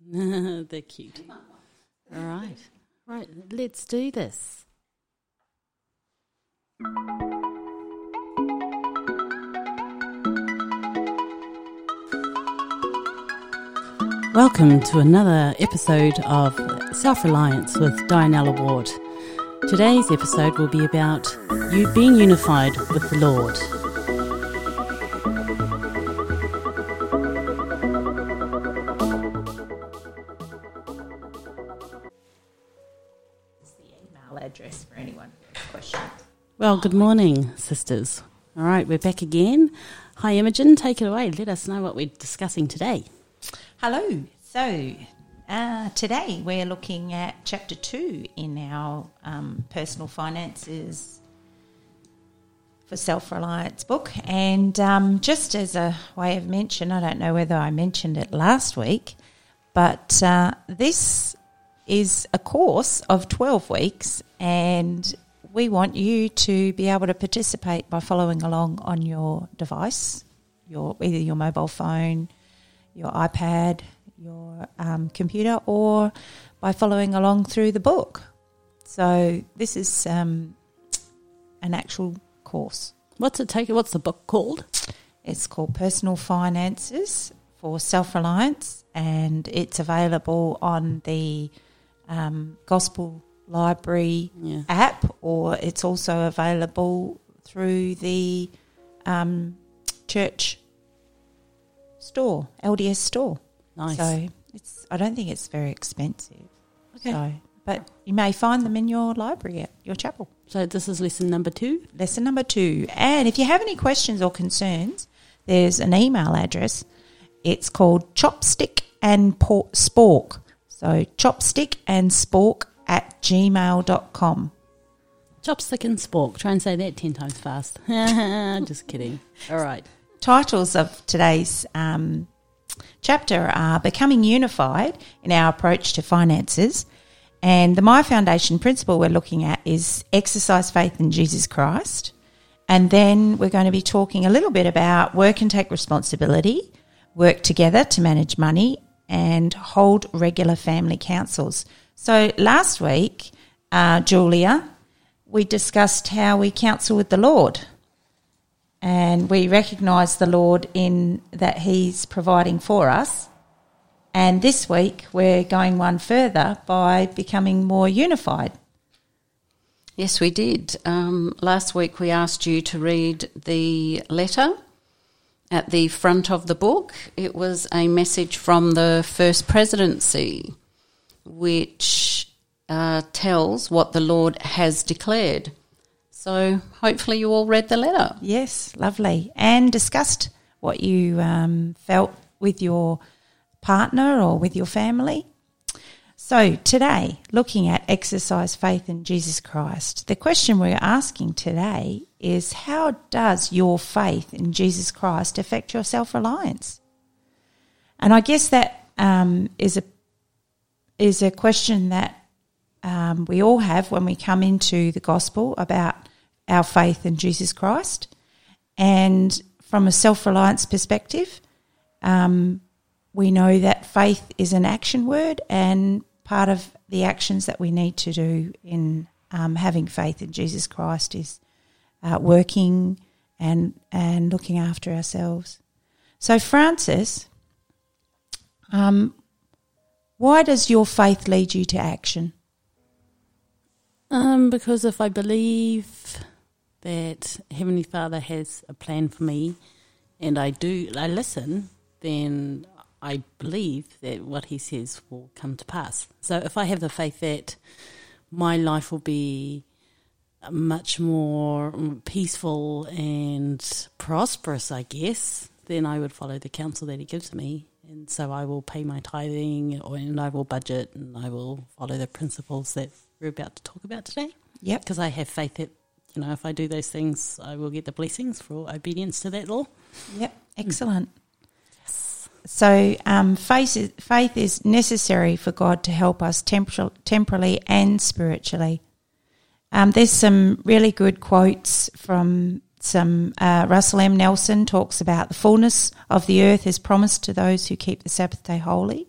They're cute. All right. Right, let's do this. Welcome to another episode of Self Reliance with Dianella Ward. Today's episode will be about you being unified with the Lord. Well, good morning, sisters. All right, we're back again. Hi, Imogen, take it away. Let us know what we're discussing today. Hello. So uh, today we're looking at chapter two in our um, personal finances for self reliance book. And um, just as a way of mention, I don't know whether I mentioned it last week, but uh, this is a course of 12 weeks and we want you to be able to participate by following along on your device, your either your mobile phone, your iPad, your um, computer, or by following along through the book. So this is um, an actual course. What's it take? What's the book called? It's called Personal Finances for Self Reliance, and it's available on the um, Gospel Library Yeah. app, or it's also available through the um, church store, LDS store. Nice. So it's I don't think it's very expensive. Okay. So, but you may find them in your library at your chapel. So this is lesson number two. Lesson number two. And if you have any questions or concerns, there's an email address. It's called chopstick and por- spork. So chopstick and spork at gmail.com. Chopstick and spork. Try and say that ten times fast. Just kidding. All right. Titles of today's um, chapter are Becoming Unified in Our Approach to Finances. And the My Foundation principle we're looking at is exercise faith in Jesus Christ. And then we're going to be talking a little bit about work and take responsibility, work together to manage money, and hold regular family councils. So last week, uh, Julia, we discussed how we counsel with the Lord and we recognize the Lord in that He's providing for us. And this week we're going one further by becoming more unified. Yes, we did. Um, last week we asked you to read the letter at the front of the book. It was a message from the First Presidency, which uh, tells what the Lord has declared. So hopefully you all read the letter. Yes, lovely. And discussed what you um, felt with your partner or with your family. So, today, looking at exercise faith in Jesus Christ, the question we're asking today is how does your faith in Jesus Christ affect your self reliance? And I guess that um, is a is a question that um, we all have when we come into the gospel about our faith in Jesus Christ. And from a self reliance perspective, um, we know that faith is an action word, and part of the actions that we need to do in um, having faith in Jesus Christ is uh, working and and looking after ourselves. So, Francis, um, why does your faith lead you to action? Um, because if I believe that Heavenly Father has a plan for me, and I do, I listen, then I believe that what He says will come to pass. So if I have the faith that my life will be much more peaceful and prosperous, I guess, then I would follow the counsel that He gives me. And so I will pay my tithing, or, and I will budget, and I will follow the principles that we're about to talk about today. Yep. Because I have faith that, you know, if I do those things, I will get the blessings for obedience to that law. Yep. Excellent. Yes. So, um, faith, is, faith is necessary for God to help us temporal, temporally and spiritually. Um, there's some really good quotes from some uh, Russell M. Nelson talks about the fullness of the earth is promised to those who keep the Sabbath day holy.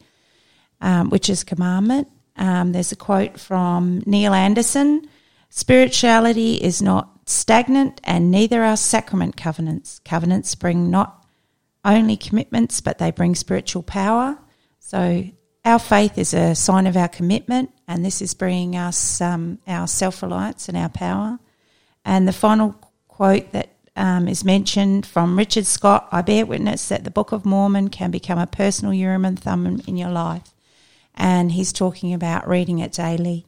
um, which is commandment. Um, there's a quote from Neil Andersen Spirituality is not stagnant, and neither are sacrament covenants. Covenants bring not only commitments, but they bring spiritual power. So, our faith is a sign of our commitment, and this is bringing us um, our self reliance and our power. And the final quote that um, is mentioned from Richard Scott I bear witness that the Book of Mormon can become a personal Urim and Thummim in your life. And he's talking about reading it daily.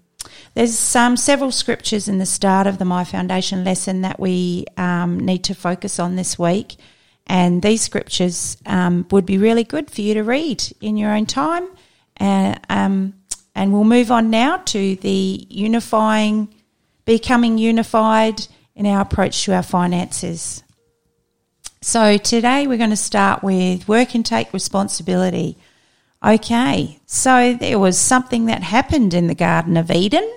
There's um, several scriptures in the start of the My Foundation lesson that we um, need to focus on this week. And these scriptures um, would be really good for you to read in your own time. And, um, and we'll move on now to the unifying, becoming unified in our approach to our finances. So today we're going to start with work and take responsibility. Okay, so there was something that happened in the Garden of Eden,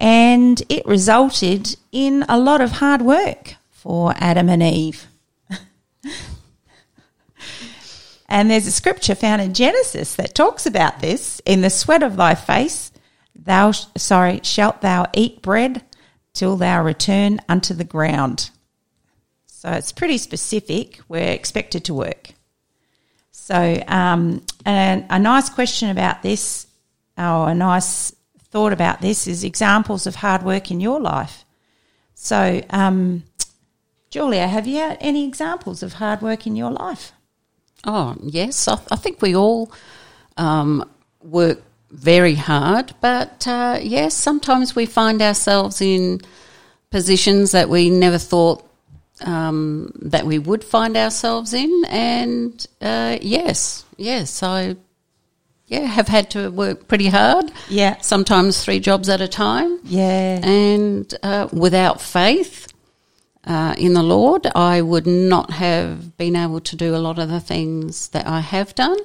and it resulted in a lot of hard work for Adam and Eve. and there's a scripture found in Genesis that talks about this. In the sweat of thy face, thou sorry shalt thou eat bread till thou return unto the ground. So it's pretty specific. We're expected to work. So, um, and a nice question about this, or a nice thought about this, is examples of hard work in your life. So, um, Julia, have you had any examples of hard work in your life? Oh, yes. I, I think we all um, work very hard, but uh, yes, sometimes we find ourselves in positions that we never thought um, that we would find ourselves in. And uh, yes, yes, I yeah have had to work pretty hard. Yeah, sometimes three jobs at a time. Yeah, and uh, without faith. Uh, in the Lord, I would not have been able to do a lot of the things that I have done.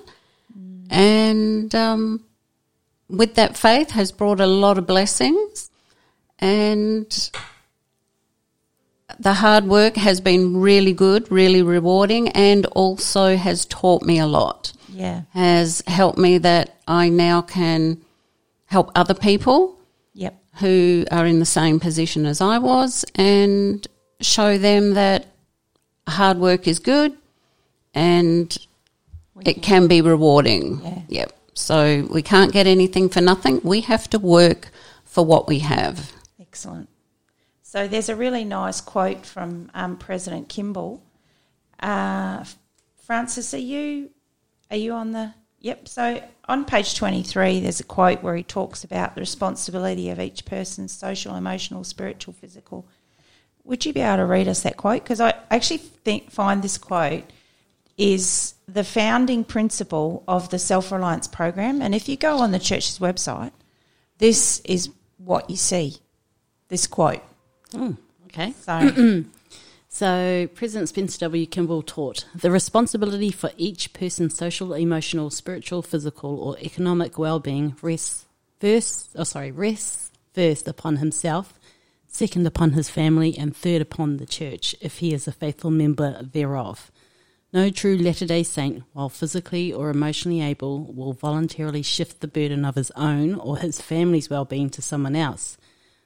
Mm. And um, with that faith has brought a lot of blessings. And the hard work has been really good, really rewarding, and also has taught me a lot. Yeah. Has helped me that I now can help other people yep. who are in the same position as I was and show them that hard work is good and it can be rewarding. Yeah. Yep. So we can't get anything for nothing. We have to work for what we have. Excellent. So there's a really nice quote from um, President Kimball. Uh, Francis, are you are you on the? Yep. So on page 23, there's a quote where he talks about the responsibility of each person's social, emotional, spiritual, physical. Would you be able to read us that quote? Because I actually think find this quote is the founding principle of the self reliance program. And if you go on the church's website, this is what you see. This quote. Mm, okay. So, so President Spencer W. Kimball taught the responsibility for each person's social, emotional, spiritual, physical, or economic well-being rests first. Oh, sorry, rests first upon himself, second upon his family, and third upon the church, if he is a faithful member thereof. No true Latter day Saint, while physically or emotionally able, will voluntarily shift the burden of his own or his family's well being to someone else.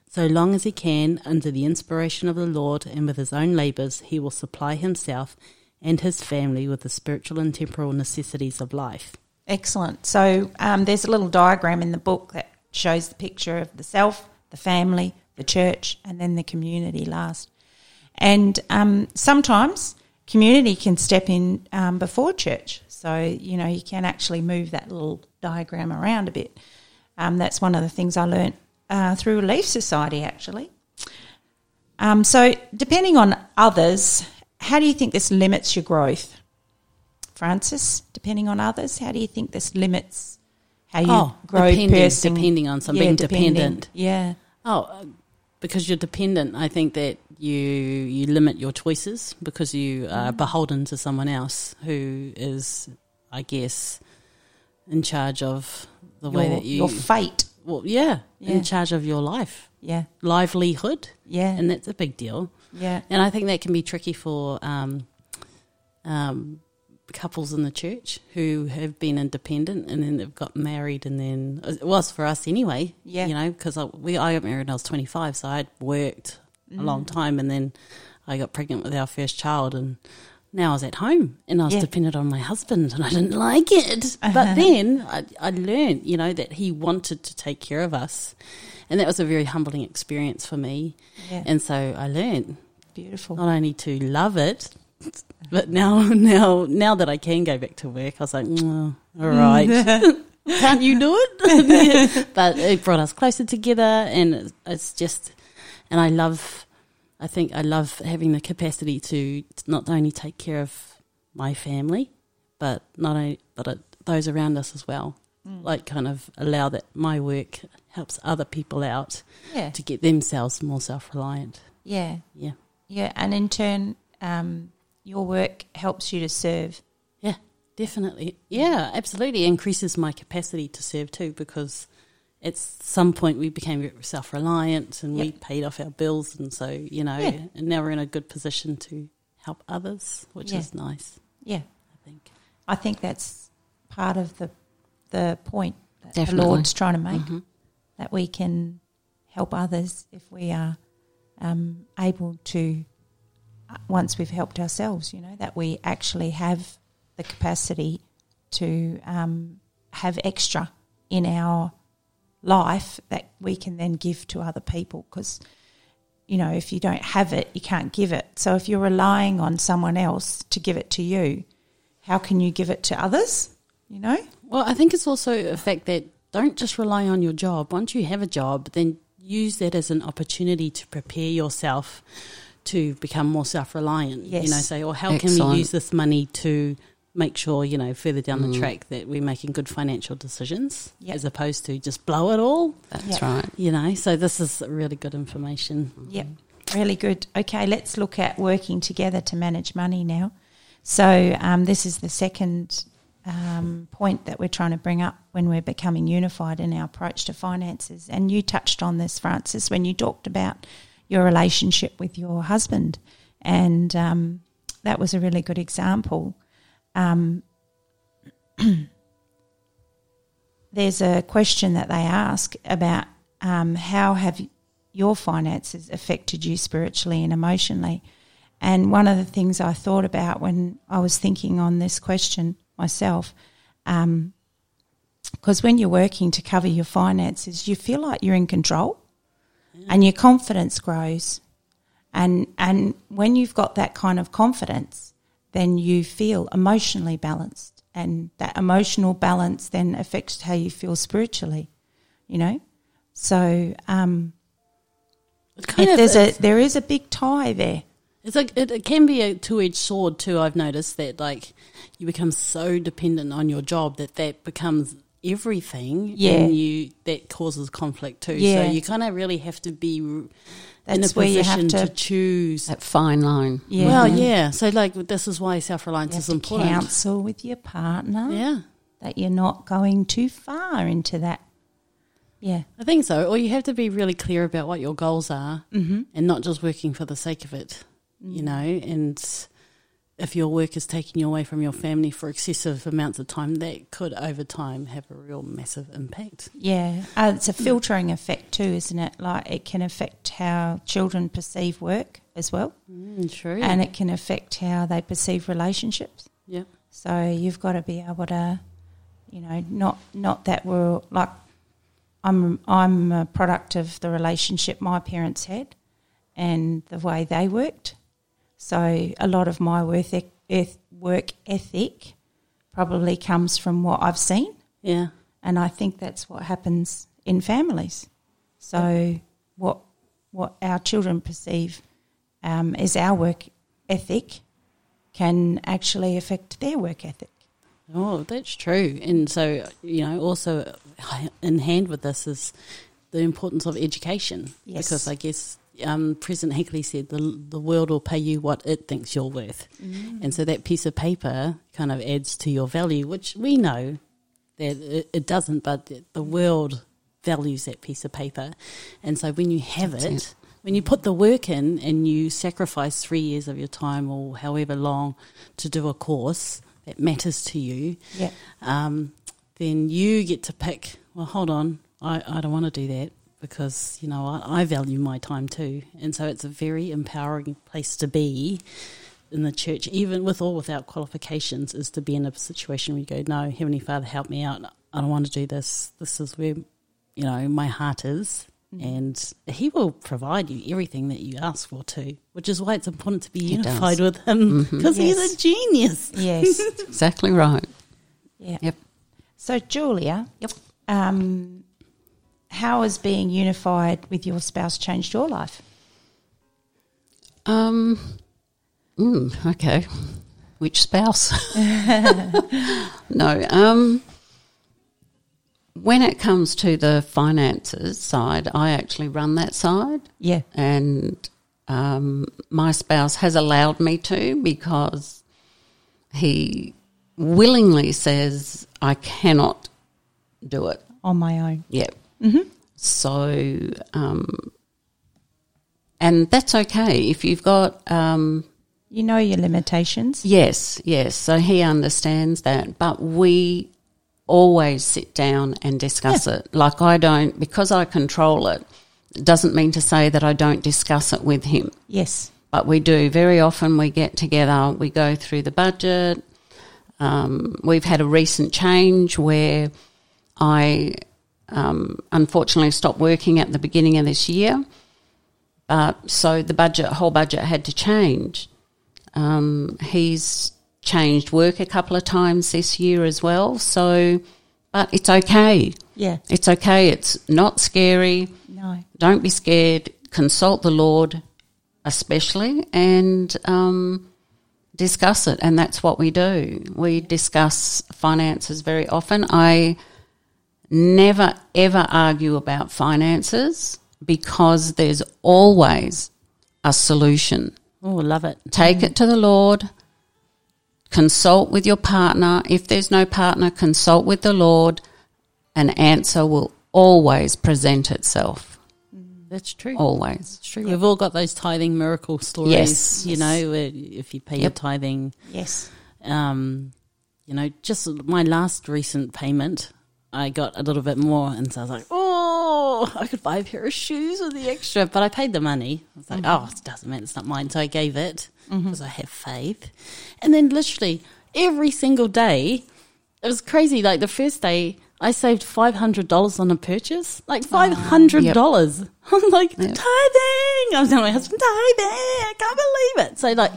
So long as he can, under the inspiration of the Lord and with his own labours, he will supply himself and his family with the spiritual and temporal necessities of life. Excellent. So um, there's a little diagram in the book that shows the picture of the self, the family, the church, and then the community last. And um, sometimes community can step in um, before church. So, you know, you can actually move that little diagram around a bit. Um, that's one of the things I learned uh, through Relief Society, actually. Um, so, depending on others, how do you think this limits your growth? Francis, depending on others, how do you think this limits how you oh, grow person? Depending on something, yeah, dependent. Yeah. Oh, uh, because you're dependent, I think that you you limit your choices because you are mm. beholden to someone else who is, I guess, in charge of the your, way that you your fate well, yeah, yeah, in charge of your life. Yeah. Livelihood. Yeah. And that's a big deal. Yeah. And I think that can be tricky for um, um, couples in the church who have been independent and then they've got married and then it was for us anyway. Yeah. you know, because I, we I got married when I was twenty five, so I'd worked a long mm. time, and then I got pregnant with our first child, and now I was at home and I was Yeah. dependent on my husband, and I didn't like it. But then I, I learned, you know, that he wanted to take care of us, and that was a very humbling experience for me. Yeah. And so I learned Beautiful. not only to love it, but now, now, now that I can go back to work, I was like, "Mm, all right, can't you do it? but it brought us closer together, and it's- just, and I love, I think I love having the capacity to not only take care of my family, but not only, but it, those around us as well. Like, kind of allow that my work helps other people out Yeah. to get themselves more self reliant. Yeah. Yeah. Yeah. And in turn, um, your work helps you to serve. Yeah, definitely. Yeah, absolutely. Increases my capacity to serve too because at some point we became self reliant and we paid off our bills. And so, you know, Yeah. and now we're in a good position to help others, which Yeah. is nice, Yeah. I think. I think that's part of the the point that Definitely. the Lord's trying to make Mm-hmm. that we can help others if we are um, able to once we've helped ourselves. You know that we actually have the capacity to um, have extra in our life that we can then give to other people because you know if you don't have it you can't give it so if you're relying on someone else to give it to you how can you give it to others you know Well, I think it's also a fact that don't just rely on your job. Once you have a job, then use that as an opportunity to prepare yourself to become more self reliant. Yes. You know, say, or how can we use this money to make sure, you know, further down Mm. the track that we're making good financial decisions Yep. as opposed to just blow it all. That's Yeah. right. You know, so this is really good information. Yep, really good. Okay, let's look at working together to manage money now. So, um, this is the second um, point that we're trying to bring up when we're becoming unified in our approach to finances. And you touched on this, Francis, when you talked about your relationship with your husband. And um, that was a really good example. Um, there's a question that they ask about um, how have your finances affected you spiritually and emotionally. And one of the things I thought about when I was thinking on this question myself, because when you're working to cover your finances, you feel like you're in control and your confidence grows. And, and when you've got that kind of confidence, then you feel emotionally balanced. And that emotional balance then affects how you feel spiritually, you know? So um, It kind it- of there's a there is a big tie there. It's like it, it can be a two edged sword too. I've noticed that like you become so dependent on your job that that becomes everything. Yeah. and you that causes conflict too. Yeah. So you kind of really have to be r- in a That's where you position have to, to- choose. That fine line. Yeah. Well, yeah. So like this is why self You reliance have is to important. counsel with your partner Yeah, that you're not going too far into that. Yeah, I think so. Or you have to be really clear about what your goals are, mm-hmm. and not just working for the sake of it. You know, and if your work is taking you away from your family for excessive amounts of time, that could over time have a real massive impact. yeah. Uh, it's a filtering effect too, isn't it? Like it can affect how children perceive work as well, Mm, true. and it can affect how they perceive relationships. yeah. So you've got to be able to, you know, not not that we're like, I'm I'm a product of the relationship my parents had, and the way they worked. So a lot of my work eth- eth- work ethic probably comes from what I've seen, Yeah. and I think that's what happens in families. So what what our children perceive um, as our work ethic can actually affect their work ethic. Oh, that's true. And so, you know, also in hand with this is the importance of education. Yes. Because I guess um, President Hinckley said the, the world will pay you what it thinks you're worth. And so that piece of paper kind of adds to your value, which we know that it, it doesn't, but the world values that piece of paper. And so when you have That's it, it. when you put the work in and you sacrifice three years of your time or however long to do a course, that matters to you, Yeah. um, then you get to pick. Well, hold on, I, I don't want to do that because you know I, I value my time too, and so it's a very empowering place to be in the church, even with or without qualifications, is to be in a situation where you go, no, Heavenly Father, help me out. I don't want to do this. This is where you know my heart is. And he will provide you everything that you ask for too, which is why it's important to be He does. unified with him because Yes. he's a genius. Yes. Exactly right. yeah. Yep. So, Julia, Yep. um, how has being unified with your spouse changed your life? Um. mm, okay. Which spouse? no. Um. When it comes to the finances side, I actually run that side, Yeah. and um, my spouse has allowed me to because he willingly says I cannot do it. On my own. Yeah. So, um, and that's okay if you've got. Um, You know your limitations. Yes, yes. So he understands that, but we always sit down and discuss it. Like I don't, because I control it, it doesn't mean to say that I don't discuss it with him. Yes. But we do. Very often we get together, we go through the budget. Um, we've had a recent change where I um, unfortunately stopped working at the beginning of this year. But so the budget, whole budget had to change. Um, he's changed work a couple of times this year as well. So, but it's okay. Yeah. It's okay. It's not scary. No. Don't be scared. Consult the Lord, especially, and um, discuss it. And that's what we do. We discuss finances very often. I never, ever argue about finances because there's always a solution. Oh, love it. Take it to the Lord. Consult with your partner. If there's no partner, consult with the Lord. An answer will always present itself. That's true. Always. It's true. We've all got those tithing miracle stories. Yes. You know, if you pay your tithing, Yes. um, you know, just my last recent payment, I got a little bit more, and so I was like, oh, I could buy a pair of shoes with the extra, but I paid the money. I was like, mm-hmm. oh, it doesn't matter, it's not mine, so I gave it mm-hmm. because I have faith. And then literally every single day, it was crazy. Like the first day, I saved five hundred dollars on a purchase, like oh, five hundred dollars. I'm like Yep. tithing. I was telling my husband tithing. I can't believe it. So like,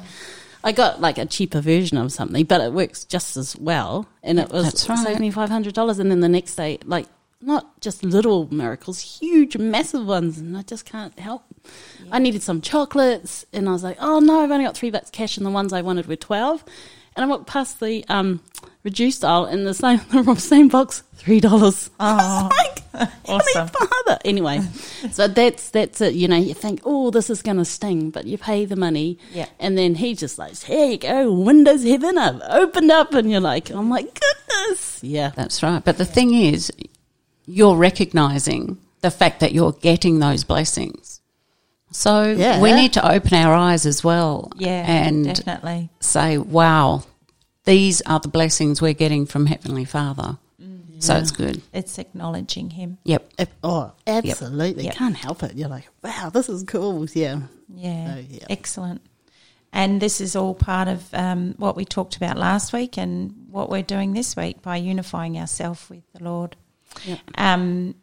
I got like a cheaper version of something, but it works just as well. And it was That's right. saved me five hundred dollars. And then the next day, like not just little miracles, huge, massive ones, and I just can't help. I needed some chocolates, and I was like, oh no, I've only got three bucks cash, and the ones I wanted were twelve. And I walked past the um, reduced aisle, and the same the same box, three dollars. Oh, awesome. Heavenly Father. Anyway, so that's that's it. You know, you think, oh, this is going to sting, but you pay the money, Yeah. and then he just like, here you go, Windows heaven, I've opened up, and you're like, oh my goodness, yeah, That's right. But the thing is, you're recognizing the fact that you're getting those blessings. So Yeah. we need to open our eyes as well Yeah. and definitely. say, wow, these are the blessings we're getting from Heavenly Father. So it's good. It's acknowledging him. Yep. Ep- oh, absolutely, Yep. can't help it. You're like, wow, this is cool, yeah, Yeah. So, yeah. Excellent. And this is all part of um, what we talked about last week and what we're doing this week by unifying ourselves with the Lord. Yep. Um,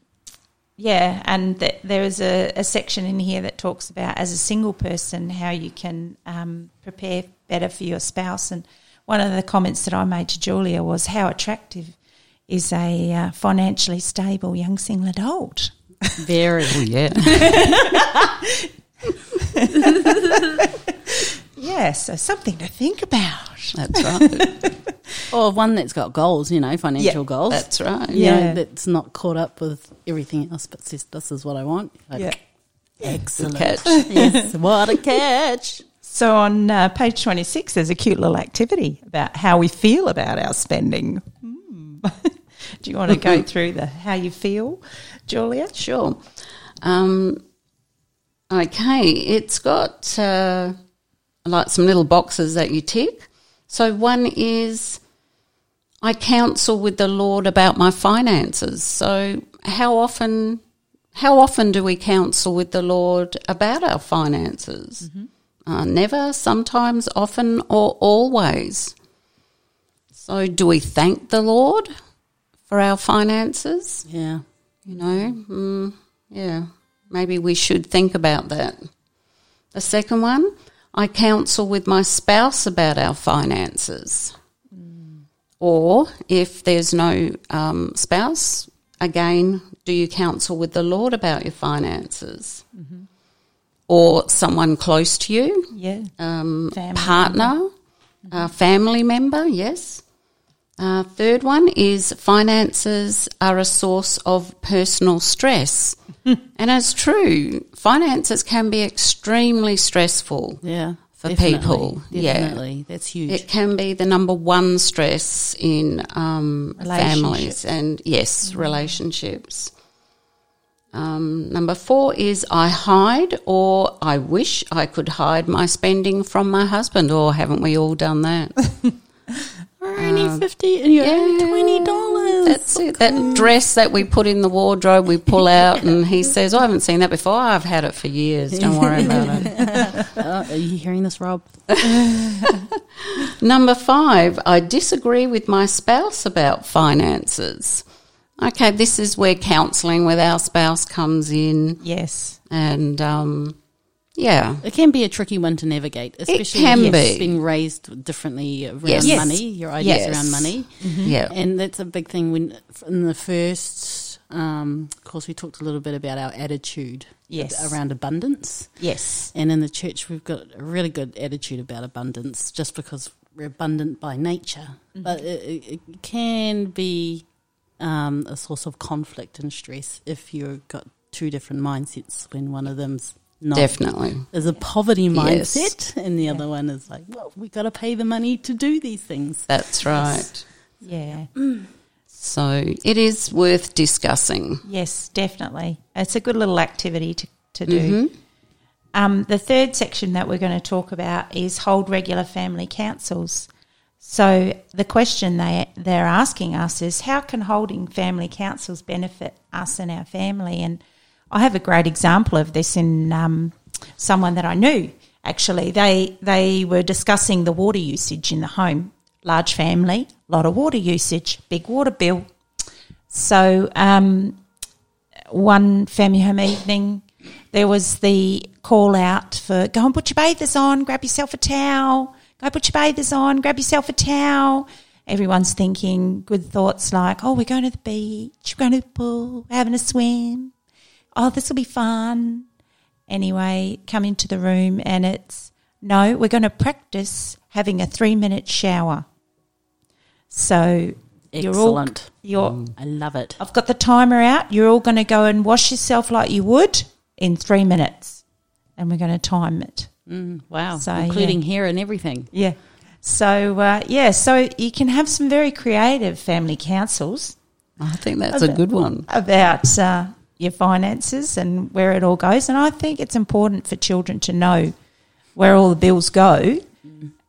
yeah, and th- there is a, a section in here that talks about as a single person how you can um, prepare better for your spouse. And one of the comments that I made to Julia was how attractive is a uh, financially stable young single adult. very. Oh, yeah. Yeah, so something to think about. That's right. Or one that's got goals, you know, financial Yeah, goals. That's right. you Yeah. know, that's not caught up with everything else, but says, this is what I want. Like, Yeah. Excellent. catch. yes, what a catch. So on uh, page 26, there's a cute little activity about how we feel about our spending. Do you want to go through the how you feel, Julia? Sure. Um, okay, it's got uh, like some little boxes that you tick. So one is I counsel with the Lord about my finances. So how often how often do we counsel with the Lord about our finances? Uh, never, sometimes, often, or always. So, do we thank the Lord for our finances? Yeah. You know, mm, yeah, maybe we should think about that. The second one, I counsel with my spouse about our finances. Or if there's no um, spouse, again, do you counsel with the Lord about your finances? Or someone close to you, Yeah. um, partner, uh, family member, yes. Uh, third one is finances are a source of personal stress. and it's true, finances can be extremely stressful. Yeah. For definitely, people, yeah. That's huge. It can be the number one stress in um, families and, yes, relationships. Um, number four is I hide or I wish I could hide my spending from my husband, or haven't we all done that? We're only 50 and you're only $20. That's it. That dress that we put in the wardrobe, we pull out, and he says, "I haven't seen that before. I've had it for years. Don't worry about it." Uh, are you hearing this, Rob? Number five, I disagree with my spouse about finances. Okay, this is where counselling with our spouse comes in, Yes. and um, yeah, It can be a tricky one to navigate, especially can if be. it's been raised differently around Yes. Money, your ideas Yes. around money. yeah, And that's a big thing when in the first um, course we talked a little bit about our attitude Yes. around abundance. Yes. And in the church we've got a really good attitude about abundance just because we're abundant by nature. But it, it, it can be um, a source of conflict and stress if you've got two different mindsets when one of them's not definitely. There's a poverty Yes. mindset and the other one is like, well, we got to pay the money to do these things. That's right. Yeah. So it is worth discussing. Yes, definitely. It's a good little activity to, to do. Mm-hmm. Um, the third section that we're going to talk about is hold regular family councils. So the question they they're asking us is how can holding family councils benefit us and our family? And I have a great example of this in um, someone that I knew. Actually, they they were discussing the water usage in the home. Large family, lot of water usage, big water bill. So um, one family home evening, there was the call out for go and put your bathers on, grab yourself a towel, go put your bathers on, grab yourself a towel. Everyone's thinking good thoughts like, oh, we're going to the beach, we're going to the pool, we're having a swim. Oh, this will be fun. Anyway, come into the room and it's, no, we're going to practice having a three minute shower. So you're all, Excellent. you're, I love it. I've got the timer out. You're all going to go and wash yourself like you would in three minutes, and we're going to time it. Mm, wow. So, Including hair and everything. Yeah. So uh, yeah, so you can have some very creative family councils I think that's a good one. about uh, your finances and where it all goes, and I think it's important for children to know where all the bills go,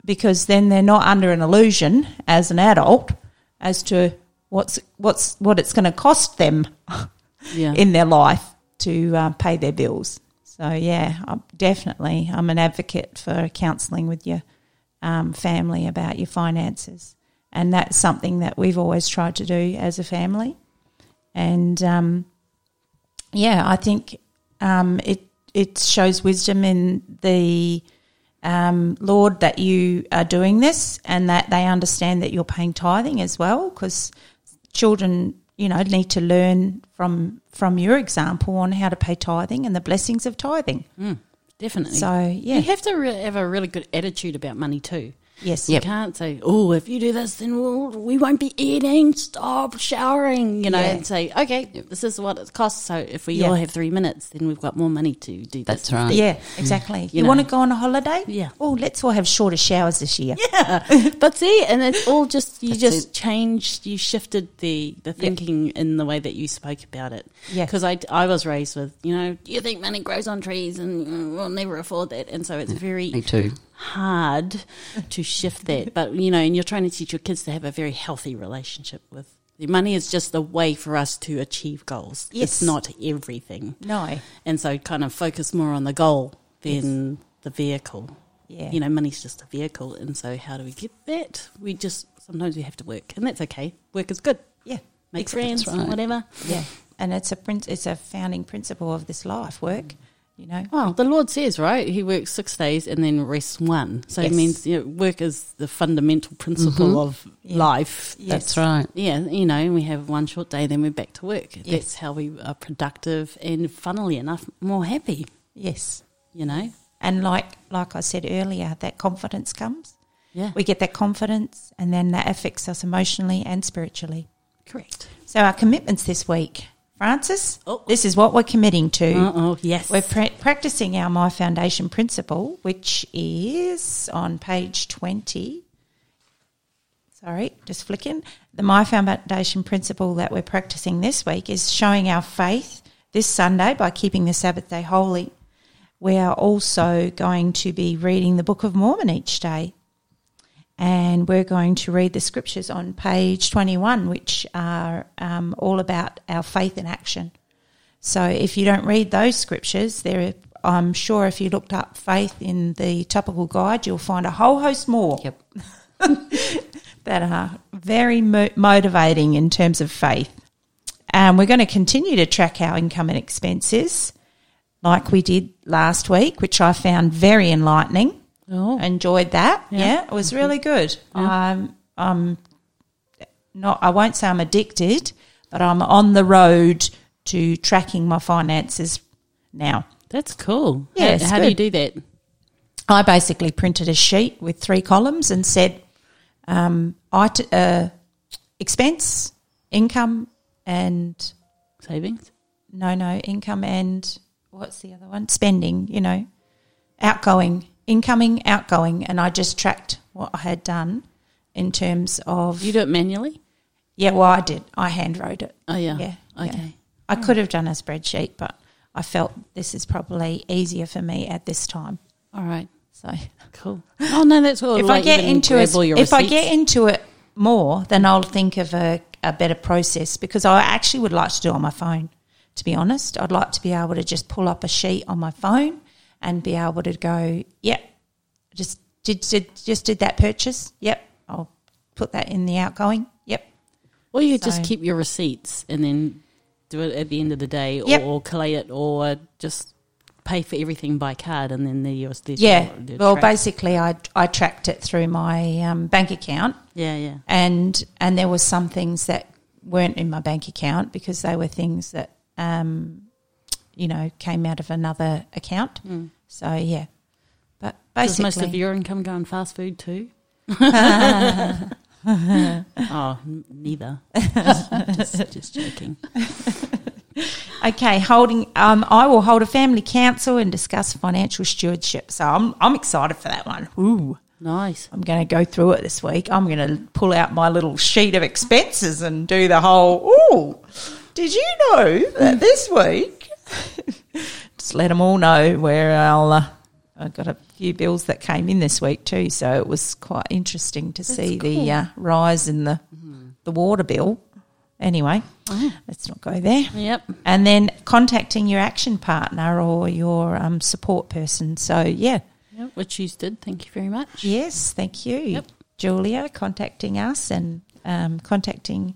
because then they're not under an illusion as an adult as to what's what's what it's going to cost them Yeah. in their life to uh, pay their bills. So yeah, I'm definitely, I'm an advocate for counselling with your um, family about your finances, and that's something that we've always tried to do as a family. And um, yeah, I think um, it it shows wisdom in the um, Lord that you are doing this, and that they understand that you're paying tithing as well, because children, you know, need to learn from from your example on how to pay tithing and the blessings of tithing. Mm, definitely. So yeah, You have to re- have a really good attitude about money too. Yes, Yep. You can't say, "Oh, if you do this, then we'll, we won't be eating. Stop showering." You know, Yeah. and say, "Okay, this is what it costs. So if we Yeah. all have three minutes, then we've got more money to do." This That's right. yeah, exactly. Mm. You, know. want to go on a holiday? Yeah. Oh, let's all have shorter showers this year. Yeah. but see, and it's all just you That's just it. changed, you shifted the the thinking in the way that you spoke about it. Yeah. because I I was raised with you know, you think money grows on trees and we'll never afford that, and so it's very Me too. Hard to shift that. But you know, and you're trying to teach your kids to have a very healthy relationship with the money is just a way for us to achieve goals. Yes. It's not everything. No. And so kind of focus more on the goal than the vehicle. Yeah. You know, money's just a vehicle and so how do we get that? We just sometimes we have to work and that's okay. Work is good. Yeah. Make Exactly. friends, right. whatever. Yeah. And it's a prin- it's a founding principle of this life, work, you know. Well, the Lord says, right? He works six days and then rests one. So Yes. it means you know, work is the fundamental principle mm-hmm. of Yeah. life. Yes. That's right. Yeah, you know, we have one short day, then we're back to work. Yes. That's how we are productive and, funnily enough, more happy. Yes. You know, And like like I said earlier, that confidence comes. yeah, We get that confidence and then that affects us emotionally and spiritually. correct. So our commitments this week, Francis, Oh. this is what we're committing to. Oh, yes, We're pra- practicing our My Foundation principle, which is on page 20. Sorry, just flicking. The My Foundation principle that we're practicing this week is showing our faith this Sunday by keeping the Sabbath day holy. We are also going to be reading the Book of Mormon each day. And we're going to read the scriptures on page 21, which are um, all about our faith in action. So if you don't read those scriptures, there, I'm sure if you looked up faith in the topical guide, you'll find a whole host more Yep. that are very mo- motivating in terms of faith. And we're going to continue to track our income and expenses like we did last week, which I found very enlightening. Oh, Enjoyed that. Yeah. Yeah, it was really good. I'm, I'm not, I won't say I'm addicted, but I'm on the road to tracking my finances now. that's cool. Yeah, how, how do you do that? I basically printed a sheet with three columns and said, um, it, uh, expense, income, and Savings. no, no, income and what's the other one? Spending, you know, outgoing, incoming, outgoing. And I just tracked what I had done in terms of, You do it manually. yeah, well, I did. I hand wrote it. Oh yeah. Yeah. Okay. yeah. I could have done a spreadsheet, but I felt this is probably easier for me at this time. All right. So Cool. Oh no, that's all. if like I get into it, if I get into it more, then I'll think of a, a better process because I actually would like to do it on my phone. To be honest, I'd like to be able to just pull up a sheet on my phone and be able to go, yep, just did, did just did that purchase. Yep, I'll put that in the outgoing. Yep, Or you could just keep your receipts and then do it at the end of the day, Yep. or, collate it, or just pay for everything by card, and then the US. yeah. Well, basically, I I tracked it through my um, bank account. yeah, yeah. and and there were some things that weren't in my bank account because they were things that um, you know came out of another account. So yeah, but basically, most of your income go on fast food too? oh, n- neither. just, just joking. okay, holding. Um, I will hold a family council and discuss financial stewardship. So I'm I'm excited for that one. Ooh. Nice. I'm going to go through it this week. I'm going to pull out my little sheet of expenses and do the whole. Ooh, did you know that this week? Just let them all know where I'll. Uh, I got a few bills that came in this week too, so it was quite interesting to see the uh, rise in the the water bill. Anyway, let's not go there. Yep. And then contacting your action partner or your um, support person. So yeah, Yep. Which you did. Thank you very much. Yes, thank you, Yep. Julia, contacting us and um, contacting.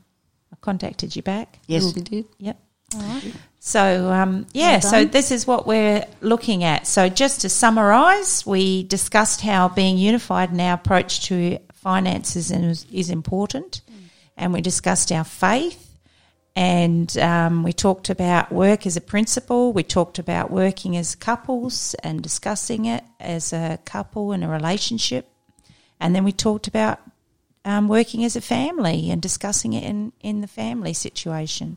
I contacted you back. Yes, You'll- we did. Yep. All right. So um, yeah, Well so this is what we're looking at. So just to summarise, we discussed how being unified in our approach to finances is, is important, and we discussed our faith, and um, we talked about work as a principle. We talked about working as couples and discussing it as a couple in a relationship, and then we talked about um, working as a family and discussing it in, in the family situation.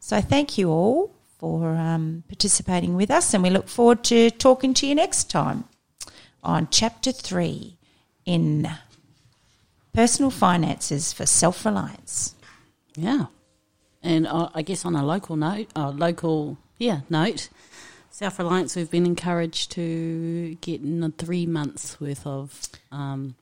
So thank you all for um, participating with us, and we look forward to talking to you next time on Chapter 3 in Personal Finances for Self Reliance. Yeah. And uh, I guess on a local note, uh, local, yeah, note. Self Reliance, we've been encouraged to get three months worth of um,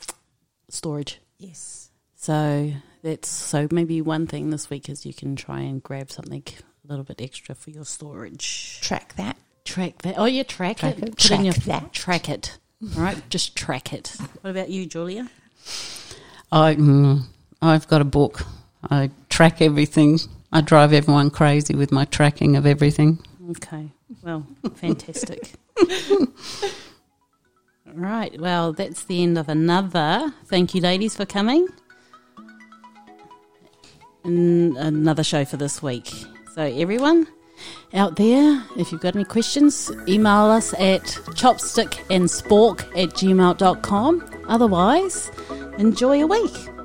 storage. Yes. So that's so maybe one thing this week is you can try and grab something little bit extra for your storage. Track that. Track that. Oh, yeah, track, Track it. it. Put in your Track that. Track it. All right, just track it. What about you, Julia? I, mm, I've got a book. I track everything. I drive everyone crazy with my tracking of everything. Okay. Well, fantastic. right. Well, that's the end of another. Thank you, ladies, for coming. And another show for this week. So, everyone out there, if you've got any questions, email us at chopstickandspork at gmail.com. Otherwise, enjoy your week.